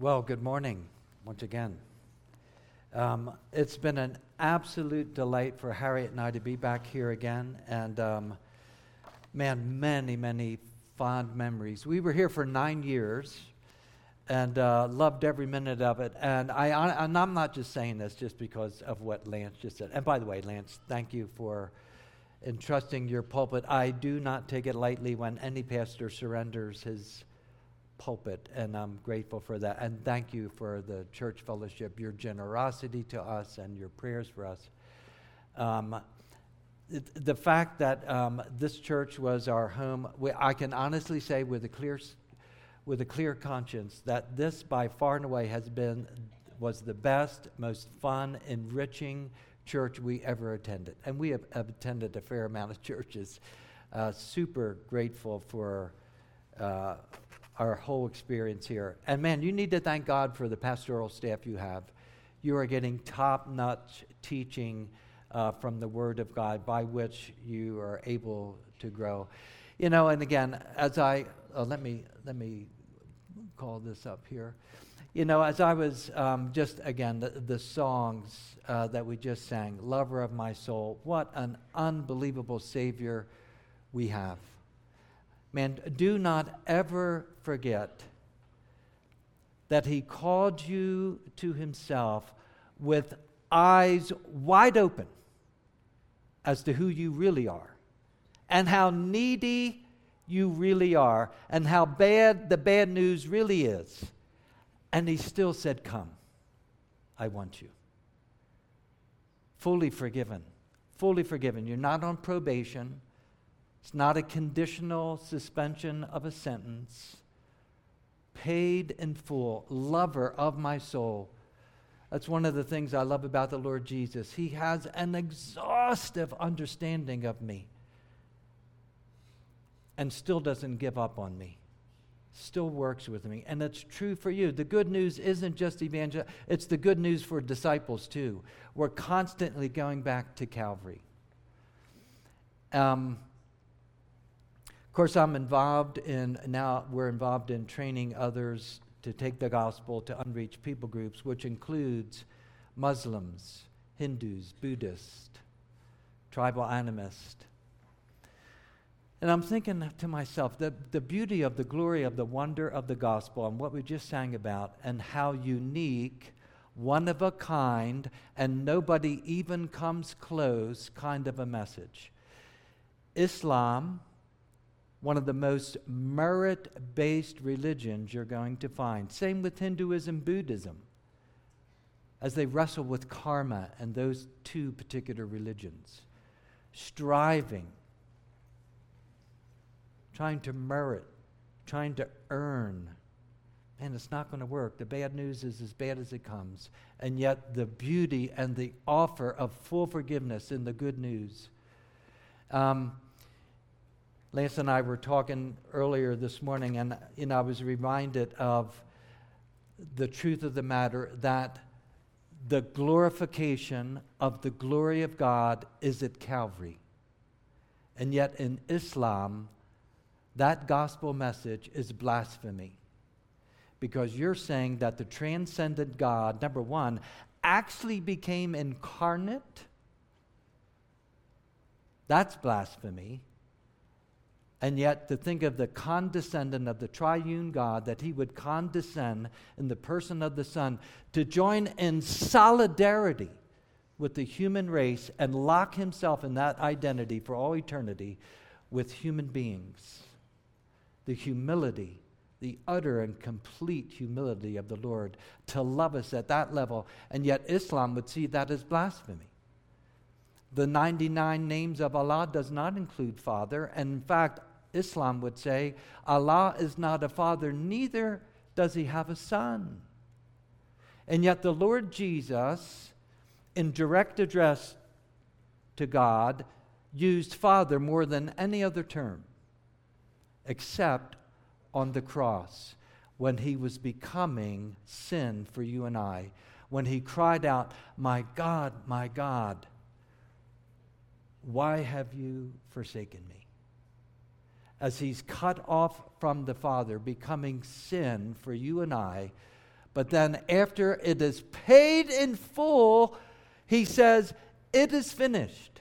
Well, good morning once again. Um, it's been an absolute delight for Harriet and I to be back here again. And um, man, many, many fond memories. We were here for nine years and uh, loved every minute of it. And, I, and I'm not just saying this just because of what Lance just said. And by the way, Lance, thank you for entrusting your pulpit. I do not take it lightly when any pastor surrenders his pulpit, and I'm grateful for that. And thank you for the church fellowship, your generosity to us, and your prayers for us. Um, the fact that um, this church was our home, we, I can honestly say with a clear, with a clear conscience that this, by far and away, has been was the best, most fun, enriching church we ever attended, and we have, have attended a fair amount of churches. Uh, super grateful for uh, our whole experience here. And man, you need to thank God for the pastoral staff you have. You are getting top notch teaching uh, from the Word of God by which you are able to grow. You know, and again, as I uh, let me let me call this up here. You know, as I was um, just again the, the songs uh, that we just sang, "Lover of My Soul," what an unbelievable Savior we have. Man, do not ever forget that He called you to Himself with eyes wide open as to who you really are and how needy you really are and how bad the bad news really is. And He still said, Come, I want you. Fully forgiven. Fully forgiven. You're not on probation. It's not a conditional suspension of a sentence. Paid in full, lover of my soul. That's one of the things I love about the Lord Jesus. He has an exhaustive understanding of me and still doesn't give up on me. Still works with me. And it's true for you. The good news isn't just evangel, it's the good news for disciples too. We're constantly going back to Calvary. Um, course, I'm involved in, now we're involved in training others to take the gospel to unreached people groups, which includes Muslims, Hindus, Buddhists, tribal animists. And I'm thinking to myself, the, the beauty of the glory of the wonder of the gospel and what we just sang about, and how unique, one of a kind, and nobody even comes close kind of a message. Islam one of the most merit based religions you're going to find. Same with Hinduism, Buddhism, as they wrestle with karma and those two particular religions. Striving, trying to merit, trying to earn. And it's not going to work. The bad news is as bad as it comes. And yet, the beauty and the offer of full forgiveness in the good news. Um, Lance and I were talking earlier this morning, and you know, I was reminded of the truth of the matter that the glorification of the glory of God is at Calvary. And yet in Islam, that gospel message is blasphemy. Because you're saying that the transcendent God, number one, actually became incarnate. That's blasphemy. And yet, to think of the condescendent of the triune God, that he would condescend in the person of the Son to join in solidarity with the human race and lock himself in that identity for all eternity with human beings. The humility, the utter and complete humility of the Lord to love us at that level. And yet, Islam would see that as blasphemy. The 99 names of Allah does not include Father. And in fact, Islam would say, Allah is not a father, neither does he have a son. And yet, the Lord Jesus, in direct address to God, used father more than any other term, except on the cross when he was becoming sin for you and I, when he cried out, My God, my God, why have you forsaken me? As he's cut off from the Father, becoming sin for you and I, But then, after it is paid in full, he says, It is finished.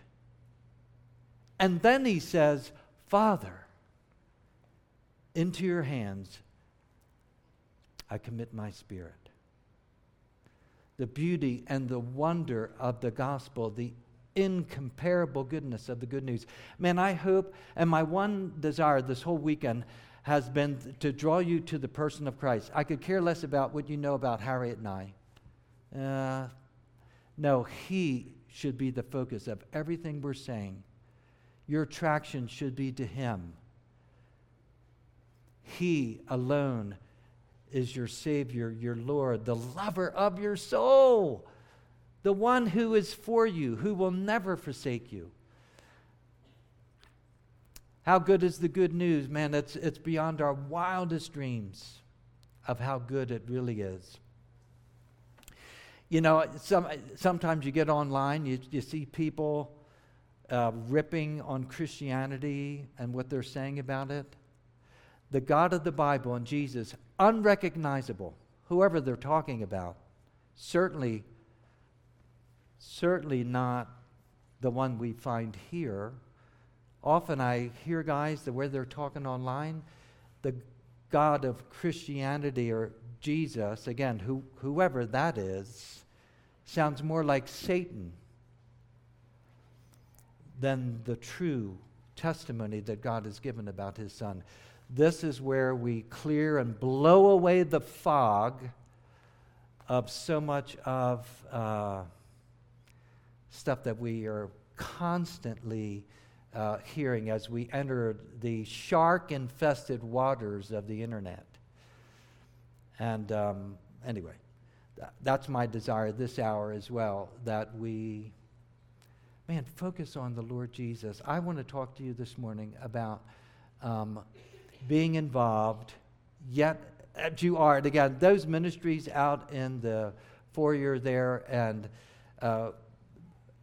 And then he says, Father, into your hands I commit my spirit. The beauty and the wonder of the gospel, the incomparable goodness of the good news. Man, I hope, and my one desire this whole weekend has been to draw you to the person of Christ. I could care less about what you know about Harriet and I. Uh, no, He should be the focus of everything we're saying. Your attraction should be to Him. He alone is your Savior, your Lord, the lover of your soul, the one who is for you, who will never forsake you. How good is the good news? Man, it's, it's beyond our wildest dreams of how good it really is. You know, some, sometimes you get online, you, you see people uh, ripping on Christianity and what they're saying about it. The God of the Bible and Jesus, unrecognizable, whoever they're talking about, certainly, certainly not the one we find here. Often I hear guys the way they're talking online, the God of Christianity or Jesus, again, who, whoever that is, sounds more like Satan than the true testimony that God has given about his son. This is where we clear and blow away the fog of so much of uh, stuff that we are constantly uh, hearing as we enter the shark infested waters of the internet. And um, anyway, th- that's my desire this hour as well that we, man, focus on the Lord Jesus. I want to talk to you this morning about um, being involved, yet as you are. And again, those ministries out in the foyer there and uh,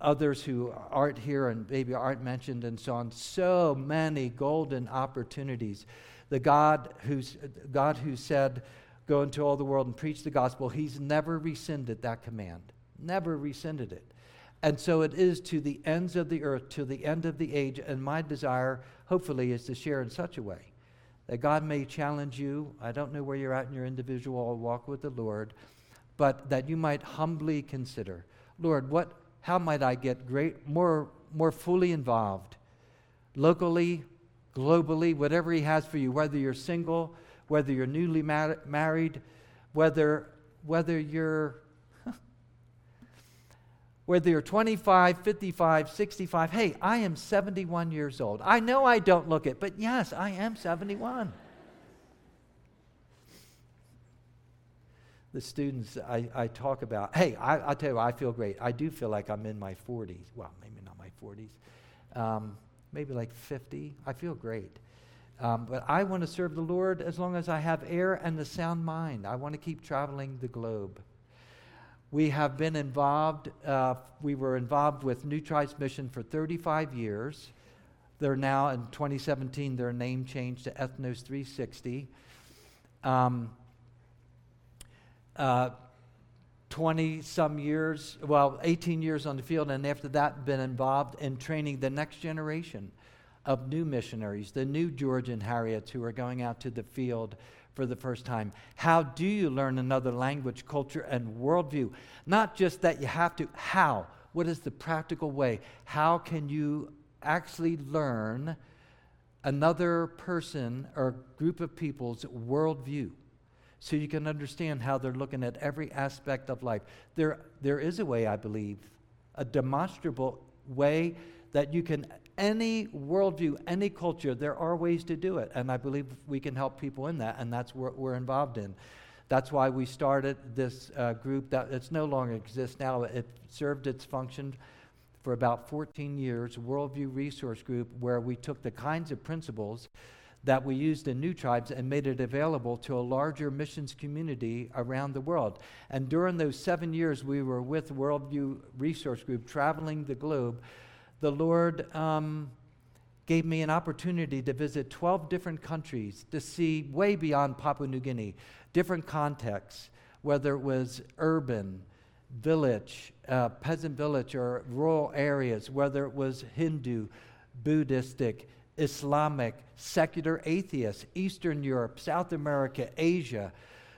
others who aren't here and maybe aren't mentioned and so on. So many golden opportunities. The God who's God who said, "Go into all the world and preach the gospel." He's never rescinded that command. Never rescinded it. And so it is to the ends of the earth, to the end of the age. And my desire, hopefully, is to share in such a way that God may challenge you. I don't know where you're at in your individual walk with the Lord, but that you might humbly consider, Lord, what how might I get great, more, more fully involved, locally, globally, whatever He has for you, whether you're single, whether you're newly mar- married, whether, whether you're whether you're 25, 55, 65, hey, I am 71 years old. I know I don't look it, but yes, I am 71. The students I, I talk about, hey, I, I tell you, I feel great. I do feel like I'm in my 40s. Well, maybe not my 40s, um, maybe like 50. I feel great. Um, but I want to serve the Lord as long as I have air and a sound mind. I want to keep traveling the globe. We have been involved, uh, we were involved with New Tribes Mission for 35 years. They're now, in 2017, their name changed to Ethnos 360. Um, 20 uh, some years, well, 18 years on the field, and after that, been involved in training the next generation of new missionaries, the new George and Harriets who are going out to the field for the first time. How do you learn another language, culture, and worldview? Not just that you have to, how? What is the practical way? How can you actually learn another person or group of people's worldview? So you can understand how they're looking at every aspect of life. There, there is a way, I believe, a demonstrable way that you can, any worldview, any culture, there are ways to do it. And I believe we can help people in that, and that's what we're involved in. That's why we started this uh, group that it's no longer exists now. It served its function for about 14 years, Worldview Resource Group, where we took the kinds of principles that we used in New Tribes and made it available to a larger missions community around the world. And during those seven years we were with Worldview Resource Group traveling the globe, the Lord um, gave me an opportunity to visit 12 different countries to see way beyond Papua New Guinea, different contexts whether it was urban, village, uh, peasant village, or rural areas, whether it was Hindu, Buddhistic, Islamic, secular atheists, Eastern Europe, South America, Asia.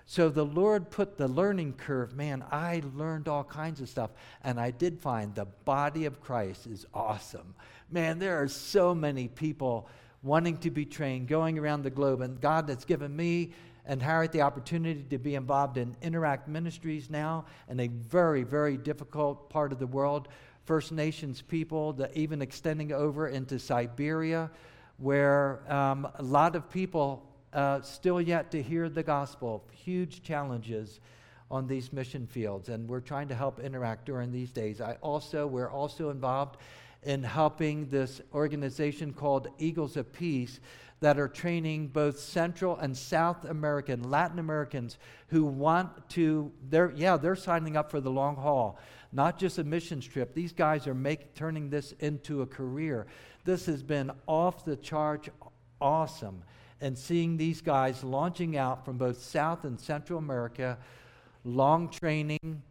So the Lord put the learning curve. Man, I learned all kinds of stuff. And I did find the body of Christ is awesome. Man, there are so many people wanting to be trained, going around the globe. And God has given me and Harriet the opportunity to be involved in Interact Ministries now in a very, very difficult part of the world. First Nations people, even extending over into Siberia, where um, a lot of people uh, still yet to hear the gospel. Huge challenges on these mission fields, and we're trying to help interact during these days. I also we're also involved in helping this organization called Eagles of Peace that are training both Central and South American, Latin Americans who want to. They're yeah, they're signing up for the long haul, not just a missions trip. These guys are make, turning this into a career. This has been off the charts, awesome and seeing these guys launching out from both South and Central America, long training,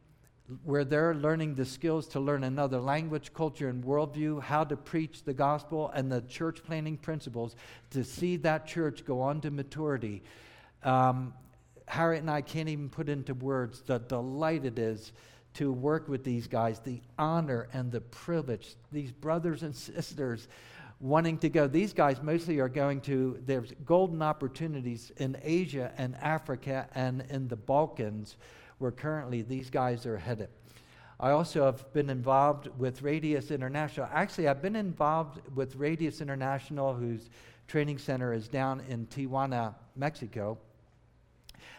where they're learning the skills to learn another language, culture, and worldview, how to preach the gospel, and the church planning principles to see that church go on to maturity. Um, Harriet and I can't even put into words the delight it is to work with these guys, the honor and the privilege, these brothers and sisters wanting to go. These guys mostly are going to, there's golden opportunities in Asia and Africa and in the Balkans, where currently these guys are headed. I also have been involved with Radius International. Actually, I've been involved with Radius International, whose training center is down in Tijuana, Mexico.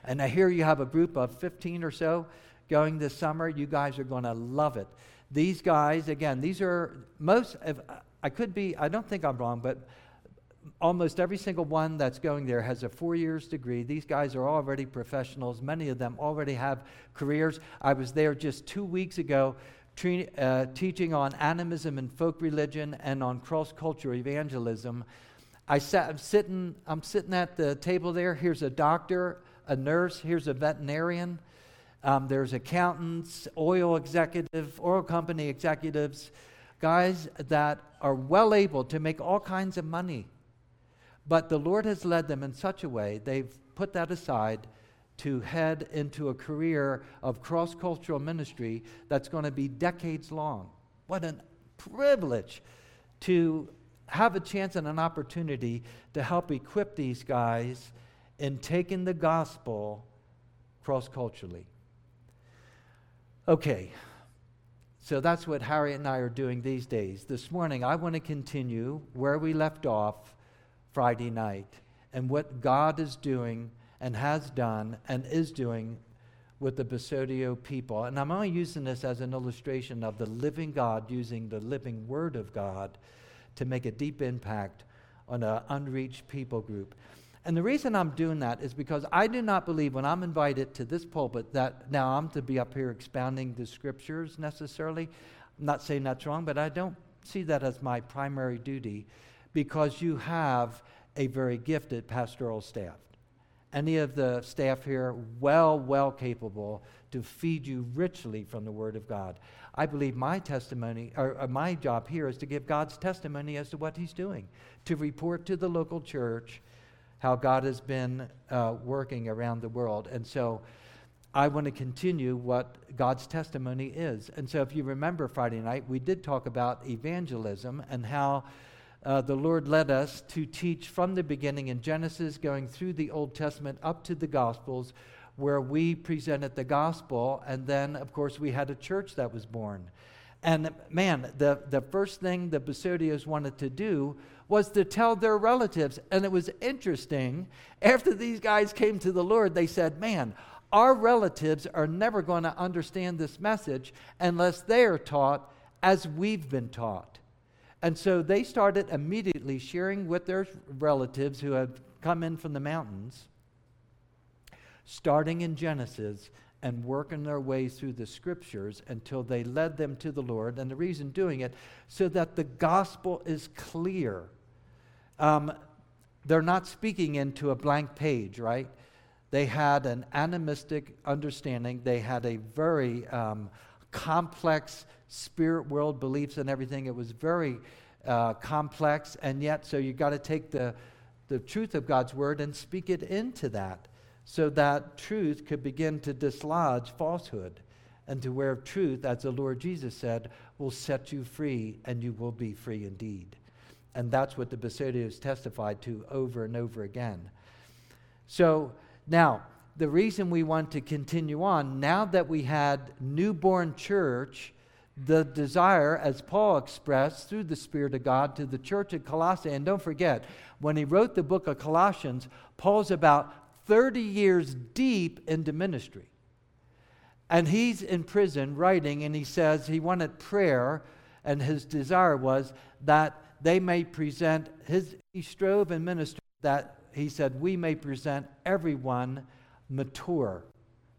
And I hear you have a group of 15 or so going this summer. You guys are going to love it. These guys, again, these are most, of, I could be, I don't think I'm wrong, but almost every single one that's going there has a four years degree. These guys are already professionals. Many of them already have careers. I was there just two weeks ago uh, teaching on animism and folk religion and on cross cultural evangelism. I sat, I'm, sitting, I'm sitting at the table there. Here's a doctor, a nurse, here's a veterinarian. Um, there's accountants, oil executive, oil company executives, guys that are well able to make all kinds of money. But the Lord has led them in such a way, they've put that aside to head into a career of cross cultural ministry that's going to be decades long. What a privilege to have a chance and an opportunity to help equip these guys in taking the gospel cross culturally. Okay, so that's what Harriet and I are doing these days. This morning, I want to continue where we left off Friday night and what God is doing and has done and is doing with the Basodio people. And I'm only using this as an illustration of the living God using the living Word of God to make a deep impact on an unreached people group. And the reason I'm doing that is because I do not believe when I'm invited to this pulpit that now I'm to be up here expounding the scriptures necessarily. I'm not saying that's wrong, but I don't see that as my primary duty because you have a very gifted pastoral staff. Any of the staff here, well, well capable to feed you richly from the Word of God. I believe my testimony, or, or my job here, is to give God's testimony as to what He's doing, to report to the local church how God has been uh, working around the world. And so I want to continue what God's testimony is. And so if you remember Friday night, we did talk about evangelism and how uh, the Lord led us to teach from the beginning in Genesis, going through the Old Testament up to the Gospels, where we presented the gospel. And then, of course, we had a church that was born. And man, the, the first thing the Basodios wanted to do was to tell their relatives. And it was interesting. After these guys came to the Lord, they said, Man, our relatives are never going to understand this message unless they are taught as we've been taught. And so they started immediately sharing with their relatives who had come in from the mountains, starting in Genesis and working their way through the scriptures until they led them to the Lord. And the reason doing it, so that the gospel is clear um, they're not speaking into a blank page, right? They had an animistic understanding. They had a very um, complex spirit world beliefs and everything. It was very uh, complex, and yet, so you've got to take the, the truth of God's word and speak it into that so that truth could begin to dislodge falsehood and to where truth, as the Lord Jesus said, will set you free and you will be free indeed. And that's what the Basodios testified to over and over again. So now, the reason we want to continue on, now that we had newborn church, the desire, as Paul expressed through the Spirit of God to the church at Colossae, and don't forget, when he wrote the book of Colossians, Paul's about 30 years deep into ministry. And he's in prison writing, and he says he wanted prayer, and his desire was that they may present his, he strove and ministered that he said, we may present everyone mature.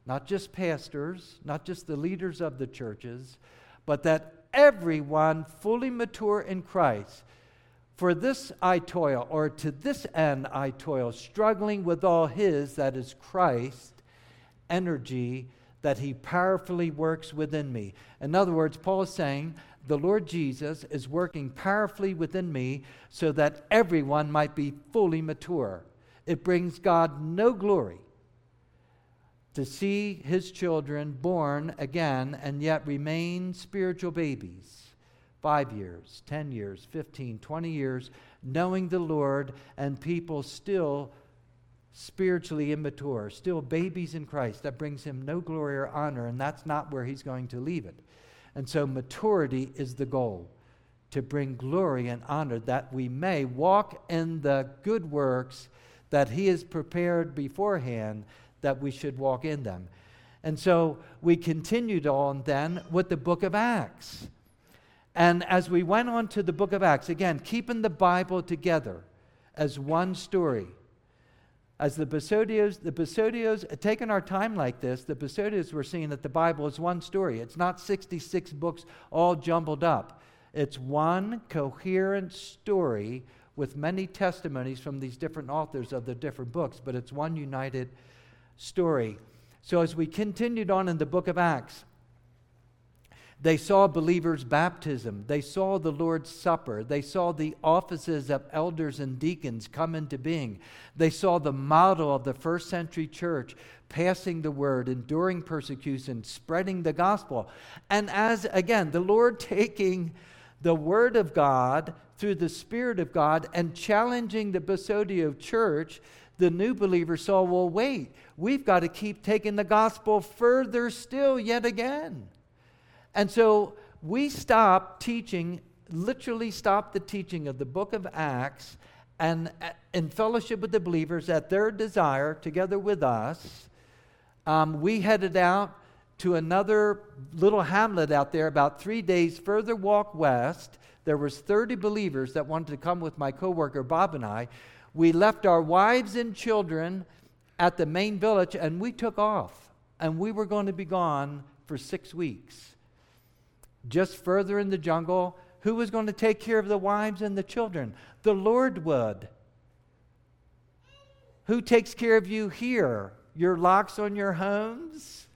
Not just pastors, not just the leaders of the churches, but that everyone fully mature in Christ. For this I toil, or to this end I toil, struggling with all his, that is Christ, energy that he powerfully works within me. In other words, Paul is saying, the Lord Jesus is working powerfully within me so that everyone might be fully mature. It brings God no glory to see his children born again and yet remain spiritual babies. Five years, 10 years, 15, 20 years, knowing the Lord, and people still spiritually immature, still babies in Christ. That brings him no glory or honor, and that's not where he's going to leave it. And so, maturity is the goal to bring glory and honor that we may walk in the good works that He has prepared beforehand that we should walk in them. And so we continued on then with the book of Acts. And as we went on to the book of Acts, again, keeping the Bible together as one story. As the Basodios, the Basodios, taking our time like this, the Basodios were seeing that the Bible is one story. It's not 66 books all jumbled up. It's one coherent story with many testimonies from these different authors of the different books, but it's one united story. So as we continued on in the book of Acts, they saw believers' baptism. They saw the Lord's Supper. They saw the offices of elders and deacons come into being. They saw the model of the first century church passing the word, enduring persecution, spreading the gospel. And as, again, the Lord taking the word of God through the Spirit of God and challenging the Basodio church, the new believers saw, well, wait, we've got to keep taking the gospel further still, yet again. And so we stopped teaching, literally stopped the teaching of the book of Acts and in fellowship with the believers at their desire, together with us, um, we headed out to another little hamlet out there about three days further walk west there was 30 believers that wanted to come with my coworker Bob and I. We left our wives and children at the main village and we took off. And we were going to be gone for six weeks. Just further in the jungle, who was going to take care of the wives and the children? The Lord would. Who takes care of you here? Your locks on your homes?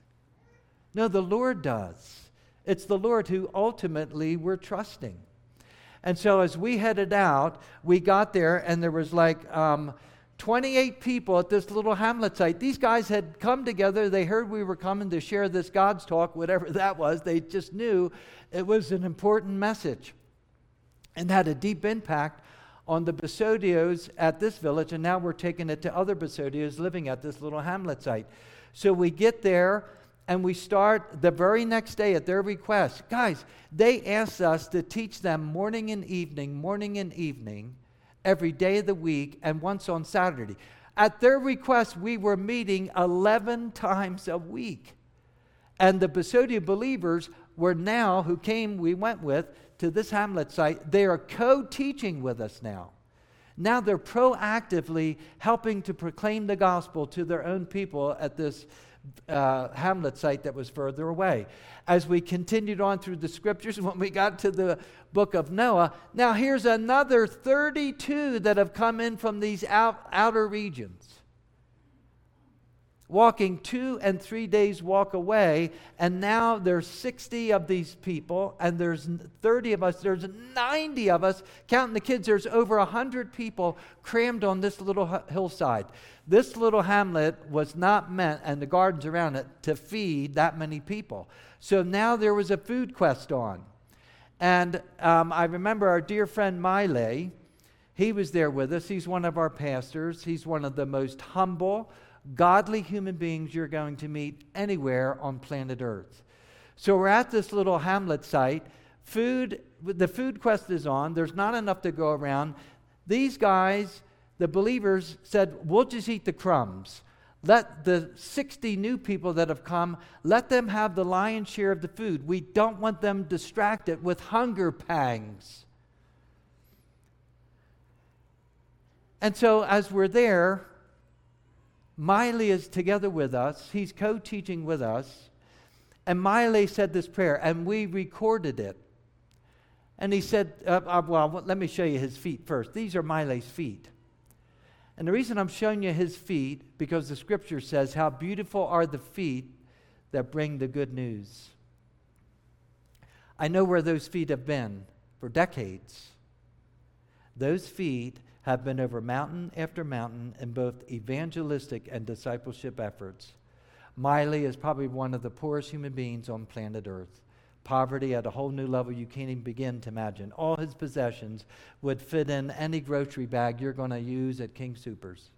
No, the Lord does. It's the Lord who ultimately we're trusting. And so as we headed out, we got there, and there was like um, 28 people at this little hamlet site. These guys had come together. They heard we were coming to share this God's talk, whatever that was. They just knew it was an important message and had a deep impact on the Basodios at this village, and now we're taking it to other Basodios living at this little hamlet site. So we get there, and we start the very next day at their request. Guys, they asked us to teach them morning and evening, morning and evening, every day of the week, and once on Saturday. At their request, we were meeting 11 times a week. And the Basodia believers were now, who came, we went with, to this Hamlet site, they are co teaching with us now. Now they're proactively helping to proclaim the gospel to their own people at this uh, Hamlet site that was further away. As we continued on through the scriptures, when we got to the book of Noah, now here's another 32 that have come in from these out, outer regions. Walking two and three days walk away and now there's 60 of these people and there's 30 of us there's 90 of us counting the kids there's over 100 people crammed on this little hillside. This little hamlet was not meant and the gardens around it to feed that many people. So now there was a food quest on. And um, i remember our dear friend miley he was there with us. He's one of our pastors. He's one of the most humble godly human beings you're going to meet anywhere on planet Earth. So we're at this little hamlet site. Food, the food quest is on. There's not enough to go around. These guys, the believers, said, We'll just eat the crumbs. Let the 60 new people that have come, let them have the lion's share of the food. We don't want them distracted with hunger pangs. And so as we're there, Miley is together with us. He's co teaching with us. And Miley said this prayer, and we recorded it. And he said, uh, uh, Well, let me show you his feet first. These are Miley's feet. And the reason I'm showing you his feet, because the scripture says, How beautiful are the feet that bring the good news. I know where those feet have been for decades. Those feet have been over mountain after mountain in both evangelistic and discipleship efforts. Miley is probably one of the poorest human beings on planet Earth. Poverty at a whole new level you can't even begin to imagine. All his possessions would fit in any grocery bag you're going to use at King Soopers.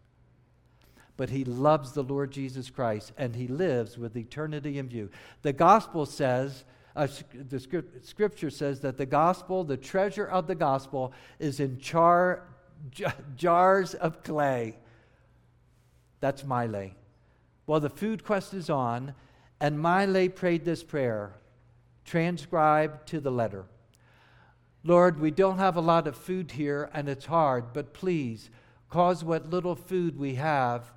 But he loves the Lord Jesus Christ and he lives with eternity in view. The gospel says, uh, the scripture says that the gospel, the treasure of the gospel, is in char jars of clay. That's Miley. Well, the food quest is on, and Miley prayed this prayer, transcribed to the letter. Lord, we don't have a lot of food here, and it's hard, but please cause what little food we have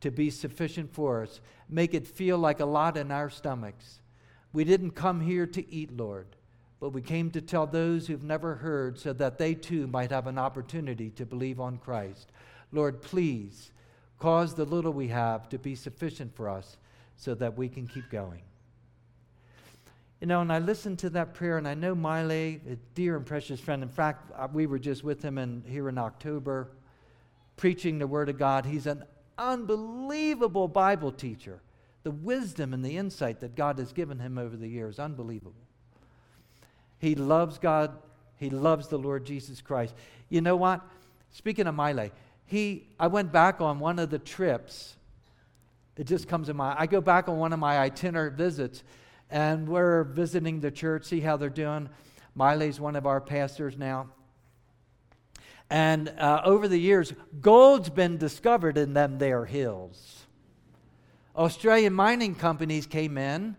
to be sufficient for us. Make it feel like a lot in our stomachs. We didn't come here to eat, Lord but we came to tell those who've never heard so that they too might have an opportunity to believe on Christ. Lord, please cause the little we have to be sufficient for us so that we can keep going. You know, and I listened to that prayer, and I know Miley, a dear and precious friend. In fact, uh, we were just with him in, here in October preaching the Word of God. He's an unbelievable Bible teacher. The wisdom and the insight that God has given him over the years, unbelievable. He loves God. He loves the Lord Jesus Christ. You know what? Speaking of Miley, he, I went back on one of the trips. It just comes in my, I go back on one of my itinerant visits, and we're visiting the church, see how they're doing. Miley's one of our pastors now. And uh, over the years, gold's been discovered in them there hills. Australian mining companies came in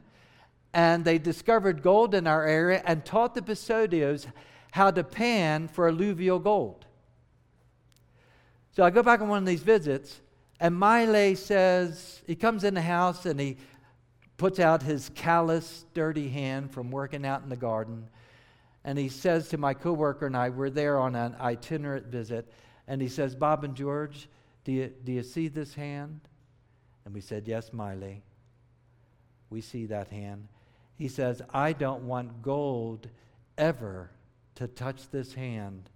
and they discovered gold in our area and taught the Basodios how to pan for alluvial gold. So I go back on one of these visits, and Miley says, he comes in the house and he puts out his callous, dirty hand from working out in the garden. And he says to my coworker and I, we're there on an itinerant visit, and he says, Bob and George, do you, do you see this hand? And we said, Yes, Miley. We see that hand. He says, I don't want gold ever to touch this hand.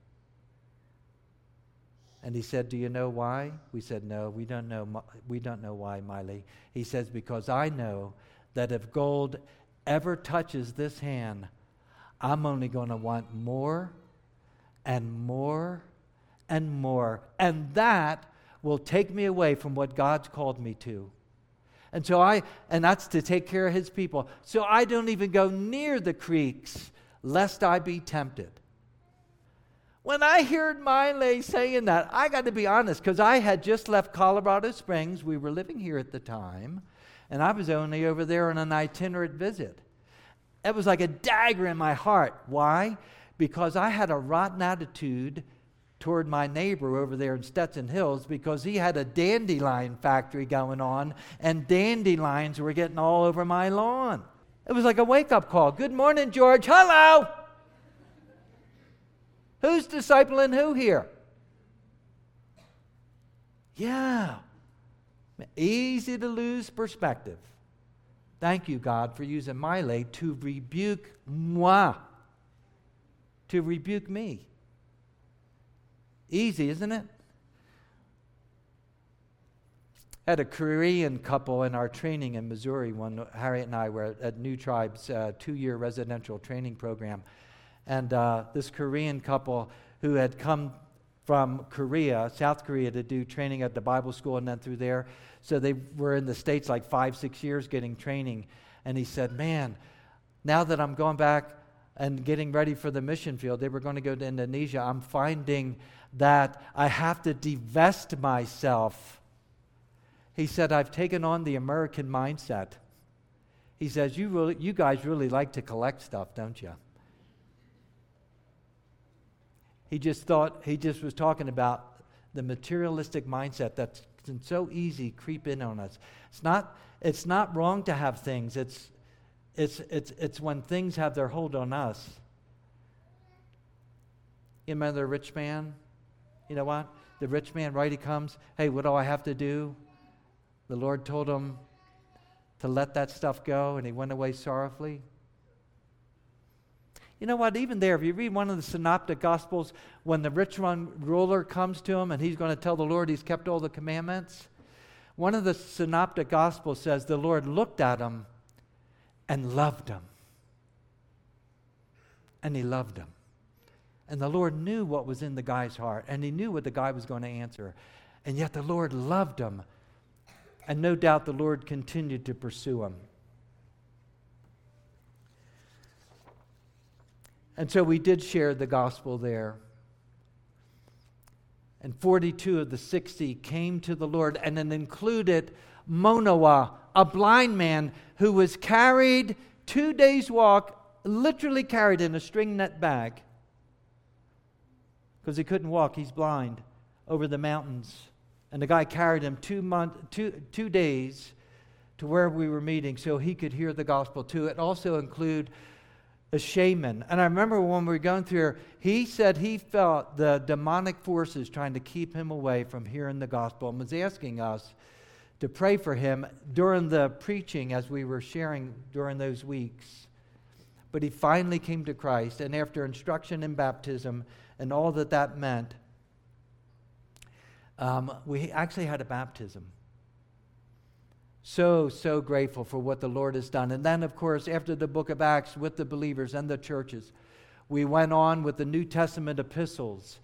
And he said, Do you know why? We said, No, we don't know, we don't know why, Miley. He says, Because I know that if gold ever touches this hand, I'm only going to want more and more and more. And that will take me away from what God's called me to. And so I, and that's to take care of his people. So I don't even go near the creeks lest I be tempted. When I heard Miley saying that, I got to be honest because I had just left Colorado Springs. We were living here at the time, and I was only over there on an itinerant visit. It was like a dagger in my heart. Why? Because I had a rotten attitude toward my neighbor over there in Stetson Hills because he had a dandelion factory going on and dandelions were getting all over my lawn. It was like a wake up call. Good morning, George. Hello. Who's discipling who here? Yeah. Easy to lose perspective. Thank you, God, for using my late to rebuke moi, to rebuke me. Easy, isn't it? Had a Korean couple in our training in Missouri when Harriet and I were at New Tribe's uh, two year residential training program. And uh, this Korean couple who had come from Korea, South Korea, to do training at the Bible school and then through there. So they were in the States like five, six years getting training. And he said, Man, now that I'm going back and getting ready for the mission field, they were going to go to Indonesia. I'm finding that I have to divest myself. He said, I've taken on the American mindset. He says, You, really, you guys really like to collect stuff, don't you? He just thought, he just was talking about the materialistic mindset that's so easy creep in on us. It's not, it's not wrong to have things, it's, it's, it's, it's when things have their hold on us. You remember the rich man? You know what? The rich man, right? He comes, hey, what do I have to do? The Lord told him to let that stuff go, and he went away sorrowfully. You know what? Even there, if you read one of the synoptic gospels, when the rich ruler comes to him and he's going to tell the Lord he's kept all the commandments, one of the synoptic gospels says the Lord looked at him and loved him. And he loved him. And the Lord knew what was in the guy's heart, and he knew what the guy was going to answer. And yet the Lord loved him. And no doubt the Lord continued to pursue him. And so we did share the gospel there. And 42 of the 60 came to the Lord, and it included Manoah, a blind man who was carried two days' walk, literally carried in a string net bag because he couldn't walk, he's blind, over the mountains. And the guy carried him two, month, two, two days to where we were meeting so he could hear the gospel too. It also included a shaman. And I remember when we were going through here, he said he felt the demonic forces trying to keep him away from hearing the gospel and was asking us to pray for him during the preaching as we were sharing during those weeks. But he finally came to Christ, and after instruction in baptism and all that that meant, um, we actually had a baptism. So, so grateful for what the Lord has done. And then, of course, after the book of Acts with the believers and the churches, we went on with the New Testament epistles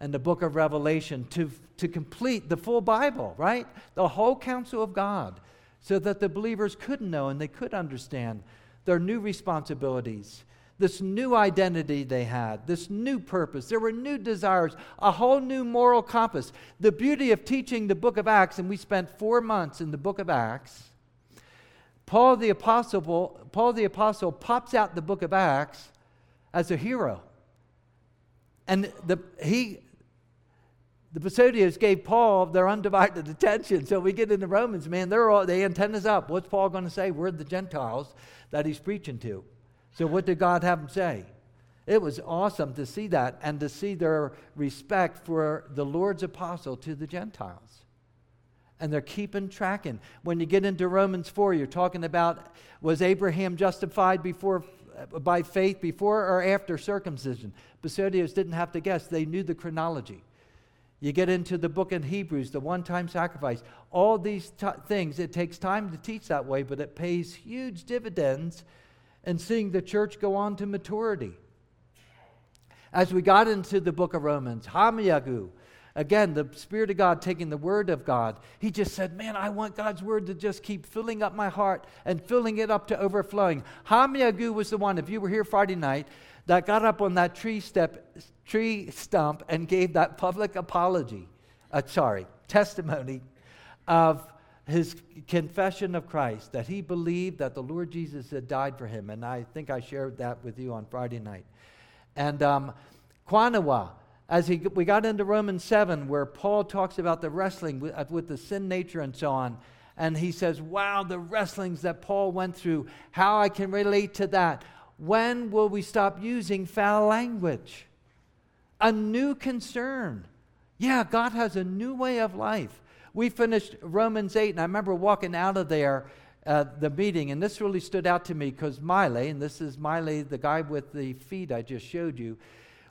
and the book of Revelation to, to complete the full Bible, right? The whole counsel of God, so that the believers could know and they could understand their new responsibilities this new identity they had, this new purpose. There were new desires, a whole new moral compass. The beauty of teaching the book of Acts, and we spent four months in the book of Acts. Paul the Apostle, Paul the Apostle pops out the book of Acts as a hero. And the, he, the Basodios gave Paul their undivided attention. So we get into Romans, man, they're all, they antennas up. What's Paul going to say? We're the Gentiles that he's preaching to. So, what did God have them say? It was awesome to see that and to see their respect for the Lord's apostle to the Gentiles. And they're keeping tracking. When you get into Romans 4, you're talking about was Abraham justified before by faith before or after circumcision? Basodios didn't have to guess, they knew the chronology. You get into the book in Hebrews, the one time sacrifice. All these t- things, it takes time to teach that way, but it pays huge dividends in seeing the church go on to maturity. As we got into the book of Romans, Hamiagu, again, the Spirit of God taking the Word of God, he just said, Man, I want God's Word to just keep filling up my heart and filling it up to overflowing. Hamiagu was the one, if you were here Friday night, that got up on that tree, step, tree stump and gave that public apology, uh, sorry, testimony of his confession of Christ, that he believed that the Lord Jesus had died for him. And I think I shared that with you on Friday night. And um, Quanawa, as he, we got into Romans 7, where Paul talks about the wrestling with, uh, with the sin nature and so on. And he says, Wow, the wrestlings that Paul went through, how I can relate to that. When will we stop using foul language? A new concern. Yeah, God has a new way of life We finished Romans 8, and I remember walking out of there, uh, the meeting, and this really stood out to me because Miley, and this is Miley, the guy with the feet I just showed you,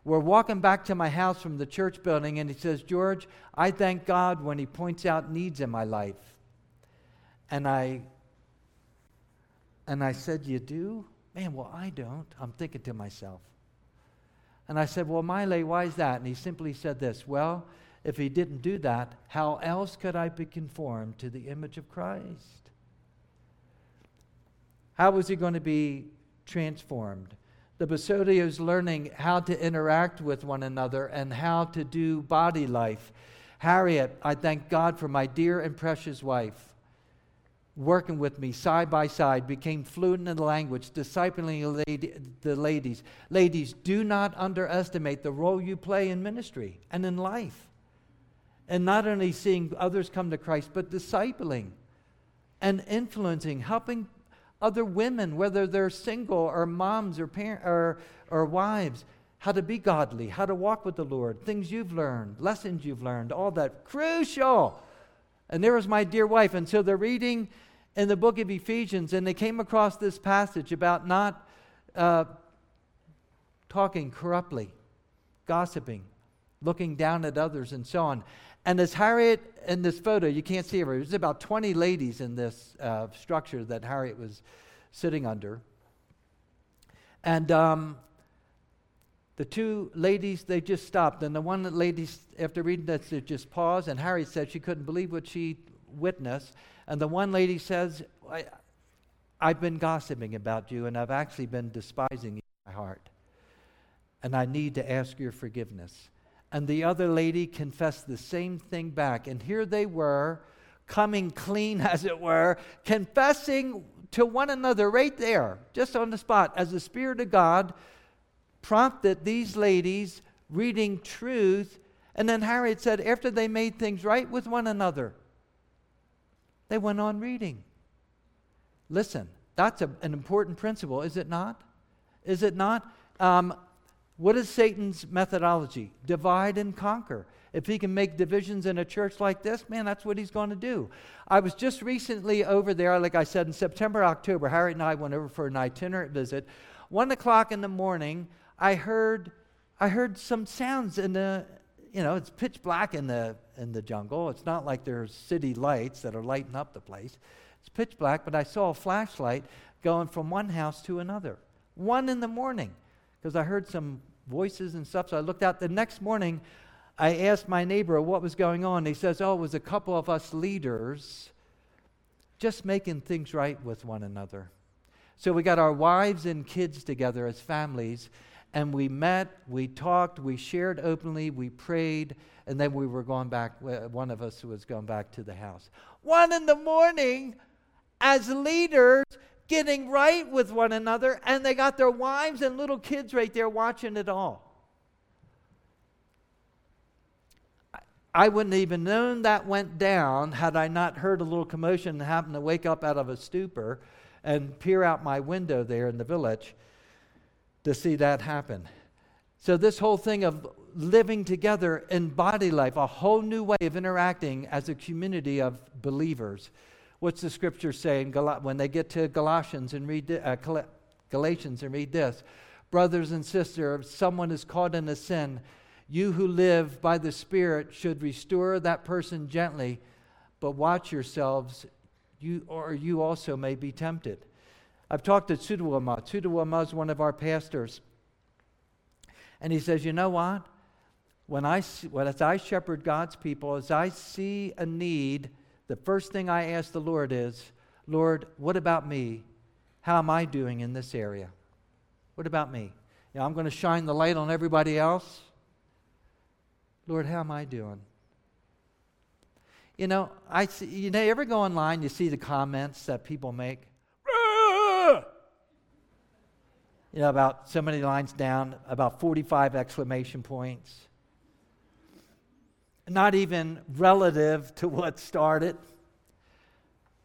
we're walking back to my house from the church building, and he says, George, I thank God when he points out needs in my life. And I and I said, You do? Man, well, I don't. I'm thinking to myself. And I said, Well, Miley, why is that? And he simply said this Well, if he didn't do that, how else could I be conformed to the image of Christ? How was he going to be transformed? The Basodia is learning how to interact with one another and how to do body life. Harriet, I thank God for my dear and precious wife working with me side by side, became fluent in the language, discipling the ladies. Ladies, do not underestimate the role you play in ministry and in life. And not only seeing others come to Christ, but discipling and influencing, helping other women, whether they're single or moms or, parent, or, or wives, how to be godly, how to walk with the Lord, things you've learned, lessons you've learned, all that. Crucial. And there was my dear wife. And so they're reading in the book of Ephesians, and they came across this passage about not uh, talking corruptly, gossiping, looking down at others, and so on. And as Harriet in this photo, you can't see her, there's about 20 ladies in this uh, structure that Harriet was sitting under. And um, the two ladies, they just stopped. And the one lady, after reading this, they just paused. And Harriet said she couldn't believe what she witnessed. And the one lady says, I, I've been gossiping about you, and I've actually been despising you in my heart. And I need to ask your forgiveness. And the other lady confessed the same thing back. And here they were, coming clean, as it were, confessing to one another right there, just on the spot, as the Spirit of God prompted these ladies reading truth. And then Harriet said, after they made things right with one another, they went on reading. Listen, that's a, an important principle, is it not? Is it not? Um, what is Satan's methodology? Divide and conquer. If he can make divisions in a church like this, man, that's what he's going to do. I was just recently over there, like I said, in September, October. Harriet and I went over for an itinerant visit. One o'clock in the morning, I heard, I heard some sounds in the, you know, it's pitch black in the in the jungle. It's not like there's city lights that are lighting up the place. It's pitch black, but I saw a flashlight going from one house to another. One in the morning, because I heard some voices and stuff. So I looked out. The next morning, I asked my neighbor what was going on. He says, "Oh, it was a couple of us leaders just making things right with one another." So we got our wives and kids together as families and we met, we talked, we shared openly, we prayed, and then we were going back. Uh, one of us was going back to the house. One in the morning, as leaders, getting right with one another, and they got their wives and little kids right there watching it all. I wouldn't even known that went down had I not heard a little commotion and happened to wake up out of a stupor and peer out my window there in the village to see that happen. So, this whole thing of living together in body life, a whole new way of interacting as a community of believers. What's the scripture saying when they get to Galatians and read uh, Galatians and read this? Brothers and sisters, if someone is caught in a sin, you who live by the Spirit should restore that person gently, but watch yourselves, you, or you also may be tempted. I've talked to Tsuduwama. Tsuduwama is one of our pastors. And he says, you know what? When I, when, as I shepherd God's people, as I see a need, the first thing I ask the Lord is, Lord, what about me? How am I doing in this area? What about me? You know, I'm going to shine the light on everybody else. Lord, how am I doing? You know, I see, you know, ever go online, you see the comments that people make? you know, about so many lines down, about 45 exclamation points. Not even relative to what started.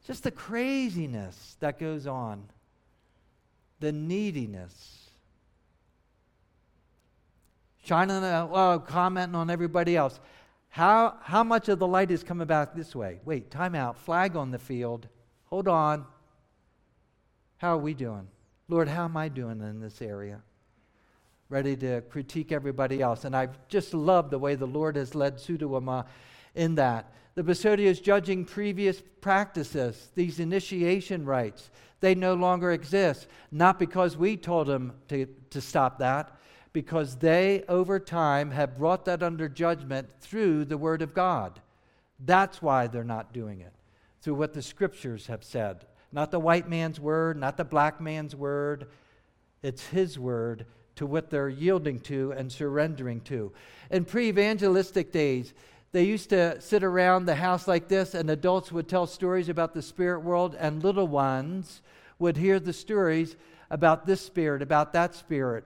Just the craziness that goes on, the neediness. Shining, uh, well, commenting on everybody else. How, how much of the light is coming back this way? Wait, time out. Flag on the field. Hold on. How are we doing? Lord, how am I doing in this area? Ready to critique everybody else. And I've just loved the way the Lord has led Sudawama in that. The Basodia is judging previous practices, these initiation rites. They no longer exist, not because we told them to, to stop that, because they, over time, have brought that under judgment through the Word of God. That's why they're not doing it, through what the Scriptures have said. Not the white man's word, not the black man's word. It's His word to what they're yielding to and surrendering to. In pre evangelistic days, they used to sit around the house like this, and adults would tell stories about the spirit world, and little ones would hear the stories about this spirit, about that spirit,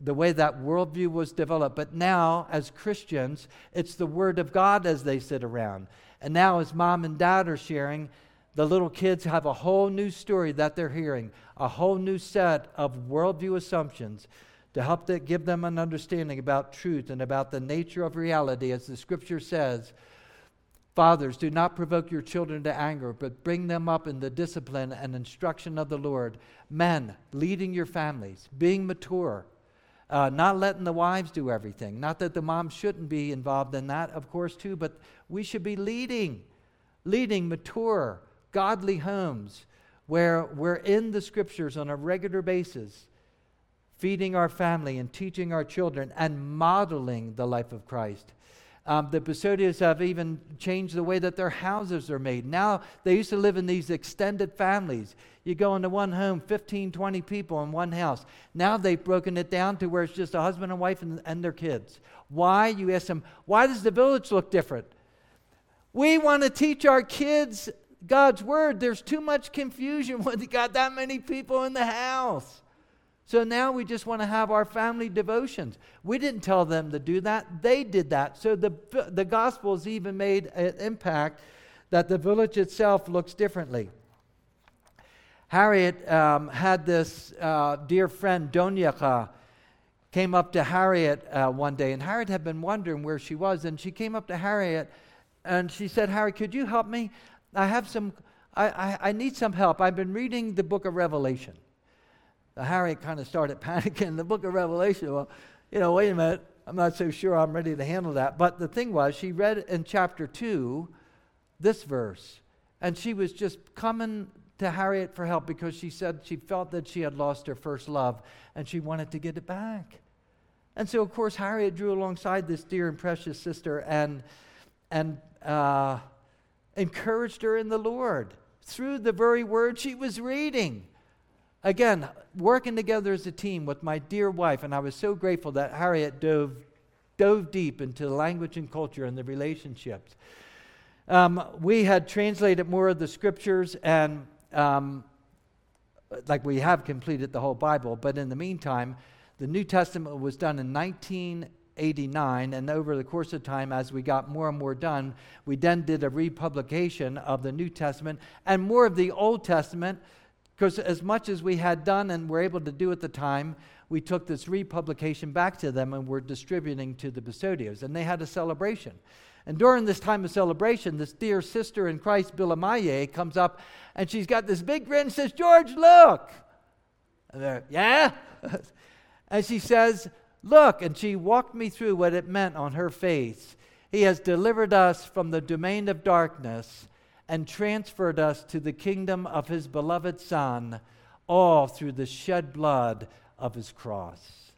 the way that worldview was developed. But now, as Christians, it's the Word of God as they sit around. And now, as mom and dad are sharing, the little kids have a whole new story that they're hearing, a whole new set of worldview assumptions to help to give them an understanding about truth and about the nature of reality, as the scripture says. Fathers, do not provoke your children to anger, but bring them up in the discipline and instruction of the Lord. Men, leading your families, being mature, uh, not letting the wives do everything. Not that the mom shouldn't be involved in that, of course, too, but we should be leading, leading mature, godly homes where we're in the scriptures on a regular basis feeding our family and teaching our children and modeling the life of Christ. Um, the Basodias have even changed the way that their houses are made. Now, they used to live in these extended families. You go into one home, 15, 20 people in one house. Now they've broken it down to where it's just a husband and wife and, and their kids. Why? You ask them, why does the village look different? We want to teach our kids God's word. There's too much confusion when you got that many people in the house. So now we just want to have our family devotions. We didn't tell them to do that, they did that. So the, the gospel has even made an impact that the village itself looks differently. Harriet um, had this uh, dear friend, Donyaka, came up to Harriet uh, one day, and Harriet had been wondering where she was, and she came up to Harriet and she said, Harriet, could you help me? I have some, I, I, I need some help. I've been reading the book of Revelation. Harriet kind of started panicking. The book of Revelation, well, you know, wait a minute. I'm not so sure I'm ready to handle that. But the thing was, she read in chapter 2 this verse, and she was just coming to Harriet for help because she said she felt that she had lost her first love and she wanted to get it back. And so, of course, Harriet drew alongside this dear and precious sister and, and uh, encouraged her in the Lord through the very word she was reading. Again, working together as a team with my dear wife, and I was so grateful that Harriet dove, dove deep into the language and culture and the relationships. Um, we had translated more of the scriptures, and um, like we have completed the whole Bible, but in the meantime, the New Testament was done in 1989, and over the course of time, as we got more and more done, we then did a republication of the New Testament and more of the Old Testament because as much as we had done and were able to do at the time, we took this republication back to them and were distributing to the Basodios. And they had a celebration. And during this time of celebration, this dear sister in Christ, Bilamaye, comes up and she's got this big grin and says, George, look. And yeah? and she says, Look. And she walked me through what it meant on her face. He has delivered us from the domain of darkness and transferred us to the kingdom of his beloved Son, all through the shed blood of his cross.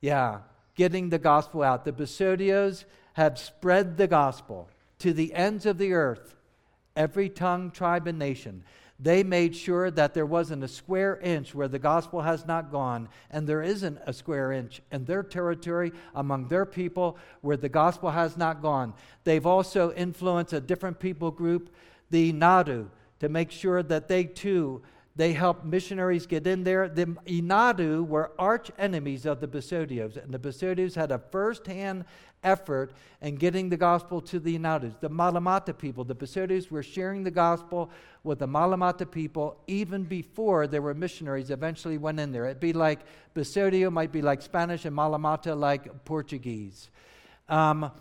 Yeah, getting the gospel out. The Basodios have spread the gospel to the ends of the earth, every tongue, tribe, and nation. They made sure that there wasn't a square inch where the gospel has not gone, and there isn't a square inch in their territory among their people where the gospel has not gone. They've also influenced a different people group, the Nadu, to make sure that they too They helped missionaries get in there. The Inadu were arch enemies of the Basodios, and the Basodios had a first hand effort in getting the gospel to the Inadus. The Malamata people, the Basodios, were sharing the gospel with the Malamata people even before there were missionaries eventually went in there. It'd be like Basodio might be like Spanish and Malamata like Portuguese. Um,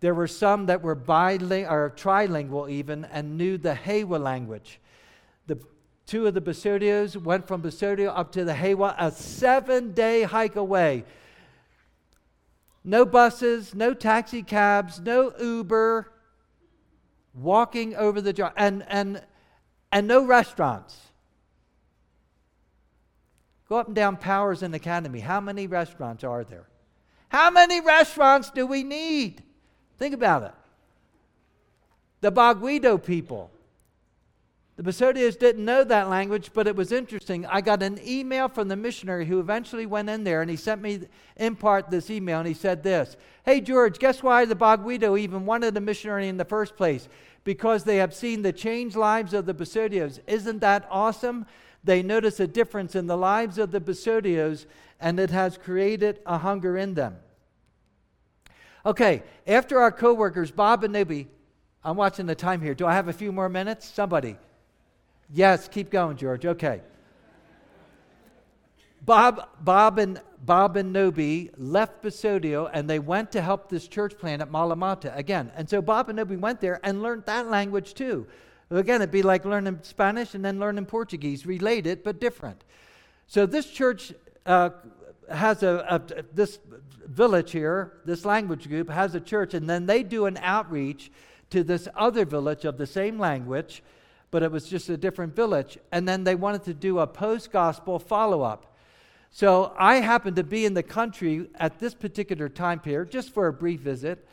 there were some that were bilingual or trilingual even and knew the Hewa language. Two of the Basodios went from Basodio up to the Hewa, a seven day hike away. No buses, no taxi cabs, no Uber, walking over the drive, and, and, and no restaurants. Go up and down Powers and Academy. How many restaurants are there? How many restaurants do we need? Think about it. The Bagwido people. The Basodios didn't know that language, but it was interesting. I got an email from the missionary who eventually went in there, and he sent me in part this email, and he said this Hey, George, guess why the Bagwido even wanted a missionary in the first place? Because they have seen the changed lives of the Basodios. Isn't that awesome? They notice a difference in the lives of the Basodios, and it has created a hunger in them. Okay, after our co-workers, Bob and Newby, I'm watching the time here. Do I have a few more minutes? Somebody. Yes, keep going, George. Okay. Bob, Bob and Bob and Nobi left Basodio and they went to help this church plant at Malamata again. And so Bob and Nobi went there and learned that language too. Again, it'd be like learning Spanish and then learning Portuguese, related but different. So this church uh, has a, a, this village here, this language group has a church, and then they do an outreach to this other village of the same language, but it was just a different village. And then they wanted to do a post gospel follow up. So I happened to be in the country at this particular time period, just for a brief visit.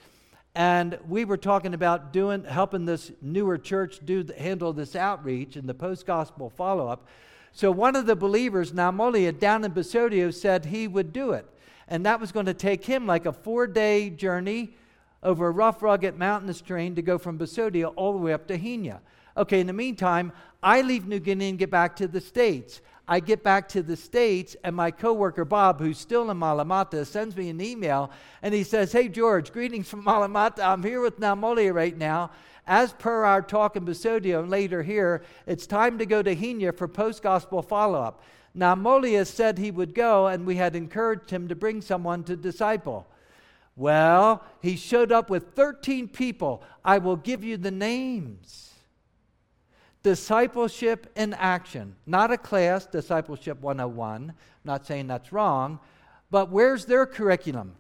And we were talking about doing, helping this newer church do handle this outreach and the post gospel follow up. So one of the believers, Namolia, down in Basodio, said he would do it. And that was going to take him like a four day journey over a rough, rugged mountainous terrain to go from Basodio all the way up to Hina. Okay, in the meantime, I leave New Guinea and get back to the States. I get back to the States, and my coworker Bob, who's still in Malamata, sends me an email and he says, Hey, George, greetings from Malamata. I'm here with Namolia right now. As per our talk in Basodio later here, it's time to go to Hina for post gospel follow up. Namolia said he would go, and we had encouraged him to bring someone to disciple. Well, he showed up with 13 people. I will give you the names. Discipleship in action. Not a class, Discipleship 101. I'm not saying that's wrong, but where's their curriculum?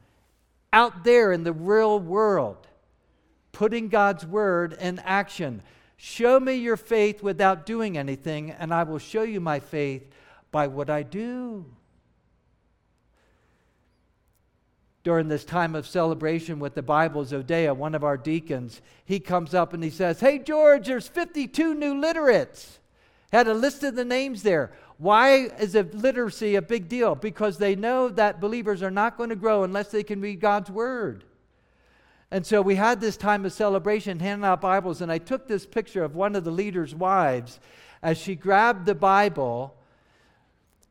Out there in the real world putting God's word in action. Show me your faith without doing anything, and I will show you my faith by what I do. During this time of celebration with the Bible, Zodea, one of our deacons, he comes up and he says, Hey, George, there's 52 new literates. Had a list of the names there. Why is literacy a big deal? Because they know that believers are not going to grow unless they can read God's Word. And so we had this time of celebration, handing out Bibles, and I took this picture of one of the leader's wives as she grabbed the Bible.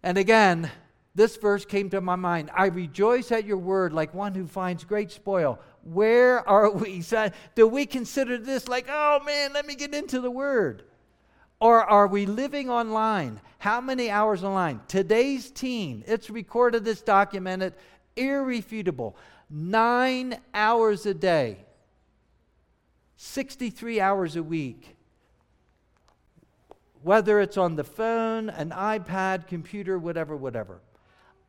And again, this verse came to my mind I rejoice at your word like one who finds great spoil. Where are we? Do we consider this like, oh man, let me get into the word? Or are we living online? How many hours online? Today's teen, it's recorded, it's documented, irrefutable nine hours a day, 63 hours a week. Whether it's on the phone, an iPad, computer, whatever, whatever.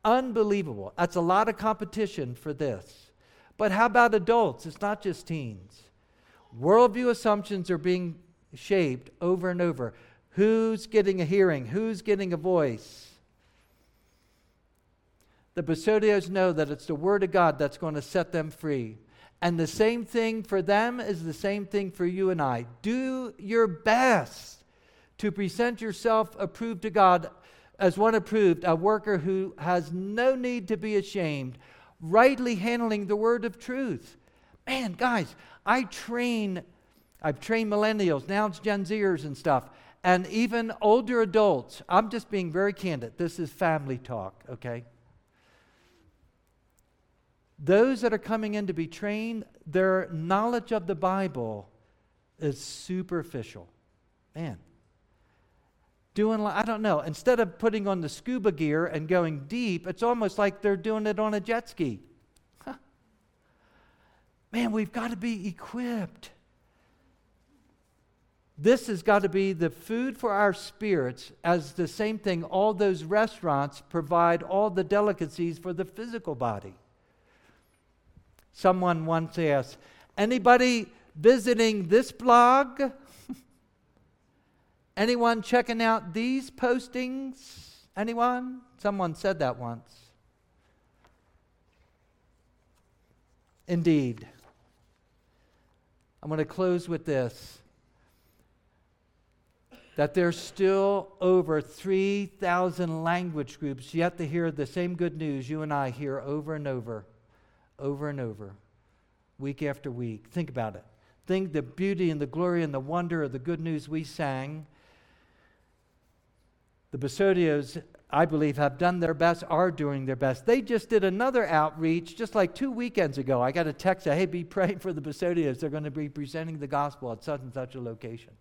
Unbelievable. That's a lot of competition for this. But how about adults? It's not just teens. Worldview assumptions are being shaped over and over. Who's getting a hearing? Who's getting a voice? The Basodios know that it's the Word of God that's going to set them free. And the same thing for them is the same thing for you and I. Do your best to present yourself approved to God as one approved, a worker who has no need to be ashamed, rightly handling the word of truth. Man, guys, I train, I've trained millennials, now it's Gen Zers and stuff, and even older adults. I'm just being very candid. This is family talk, okay? Those that are coming in to be trained, their knowledge of the Bible is superficial. Man. Doing, I don't know, instead of putting on the scuba gear and going deep, it's almost like they're doing it on a jet ski. Huh. Man, we've got to be equipped. This has got to be the food for our spirits, as the same thing all those restaurants provide all the delicacies for the physical body. Someone once asked, anybody visiting this blog? Anyone checking out these postings? Anyone? Someone said that once. Indeed. I'm going to close with this that there's still over 3,000 language groups yet to hear the same good news you and I hear over and over, over and over, week after week. Think about it. Think the beauty and the glory and the wonder of the good news we sang. The Basodios, I believe, have done their best, are doing their best. They just did another outreach just like two weekends ago. I got a text, that, hey, be praying for the Basodios. They're going to be presenting the gospel at such and such a location.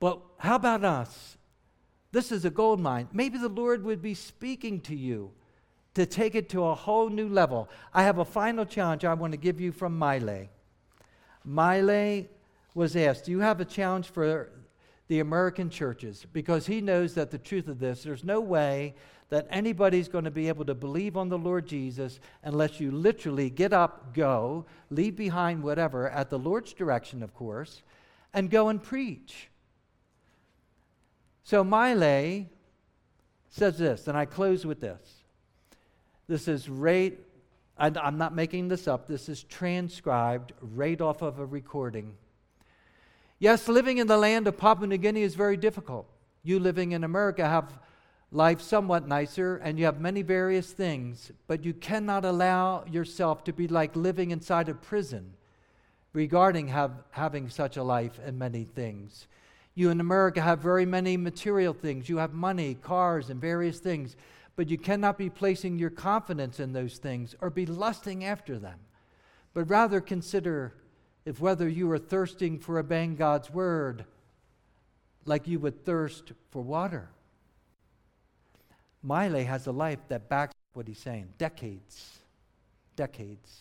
But how about us? This is a gold mine. Maybe the Lord would be speaking to you to take it to a whole new level. I have a final challenge I want to give you from Miley. Miley was asked, Do you have a challenge for the American churches? Because he knows that the truth of this, there's no way that anybody's going to be able to believe on the Lord Jesus unless you literally get up, go, leave behind whatever, at the Lord's direction, of course, and go and preach. So Miley says this, and I close with this. This is right, I'm not making this up, this is transcribed right off of a recording. Yes, living in the land of Papua New Guinea is very difficult. You living in America have life somewhat nicer and you have many various things, but you cannot allow yourself to be like living inside a prison regarding have, having such a life and many things. You in America have very many material things. You have money, cars, and various things. But you cannot be placing your confidence in those things or be lusting after them. But rather consider if whether you are thirsting for obeying God's word like you would thirst for water. Miley has a life that backs what he's saying. Decades. Decades.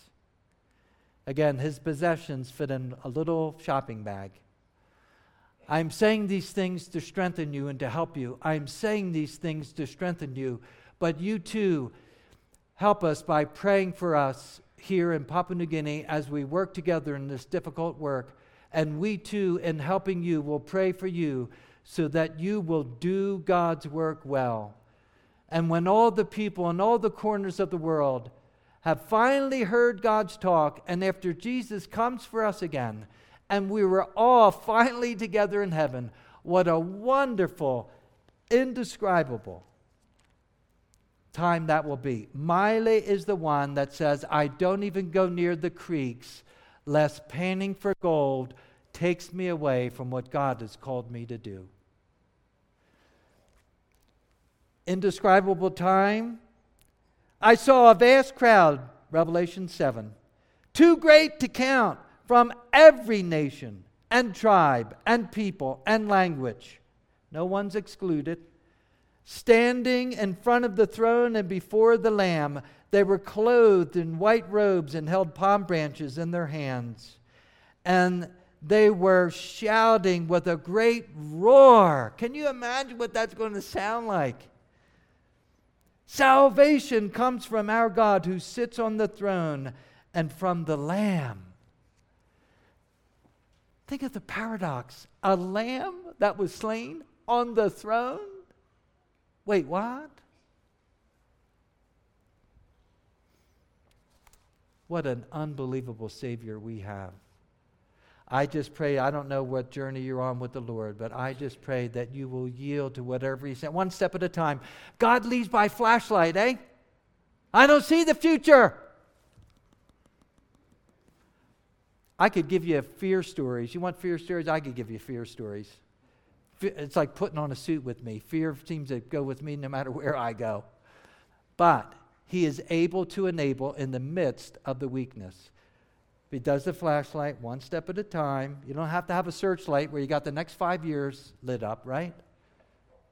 Again, his possessions fit in a little shopping bag. I'm saying these things to strengthen you and to help you. I'm saying these things to strengthen you. But you too, help us by praying for us here in Papua New Guinea as we work together in this difficult work. And we too, in helping you, will pray for you so that you will do God's work well. And when all the people in all the corners of the world have finally heard God's talk, and after Jesus comes for us again, and we were all finally together in heaven. What a wonderful, indescribable time that will be. Miley is the one that says, I don't even go near the creeks, lest panning for gold takes me away from what God has called me to do. Indescribable time. I saw a vast crowd, Revelation 7, too great to count from every nation and tribe and people and language. No one's excluded. Standing in front of the throne and before the Lamb, they were clothed in white robes and held palm branches in their hands. And they were shouting with a great roar. Can you imagine what that's going to sound like? Salvation comes from our God who sits on the throne and from the Lamb. Think of the paradox a lamb that was slain on the throne? Wait, what? What an unbelievable Savior we have. I just pray, I don't know what journey you're on with the Lord, but I just pray that you will yield to whatever He said, one step at a time. God leads by flashlight, eh? I don't see the future. I could give you fear stories. You want fear stories? I could give you fear stories. It's like putting on a suit with me. Fear seems to go with me no matter where I go. But he is able to enable in the midst of the weakness. He does the flashlight one step at a time. You don't have to have a searchlight where you got the next five years lit up, right?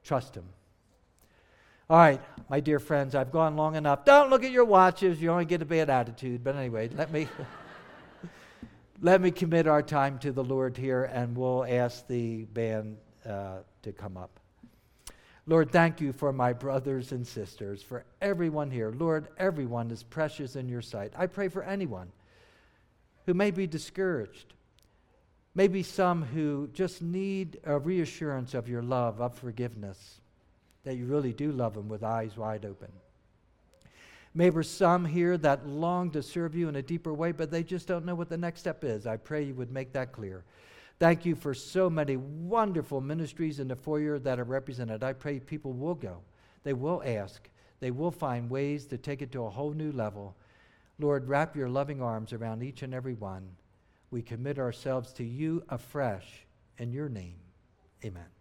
Trust him. All right, my dear friends, I've gone long enough. Don't look at your watches. You only get a bad attitude. But anyway, let me let me commit our time to the Lord here, and we'll ask the band uh, to come up. Lord, thank you for my brothers and sisters, for everyone here. Lord, everyone is precious in your sight. I pray for anyone who may be discouraged, maybe some who just need a reassurance of your love, of forgiveness, that you really do love them with eyes wide open. Maybe some here that long to serve you in a deeper way, but they just don't know what the next step is. I pray you would make that clear. Thank you for so many wonderful ministries in the foyer that are represented. I pray people will go, they will ask, they will find ways to take it to a whole new level Lord, wrap your loving arms around each and every one. We commit ourselves to you afresh in your name. Amen.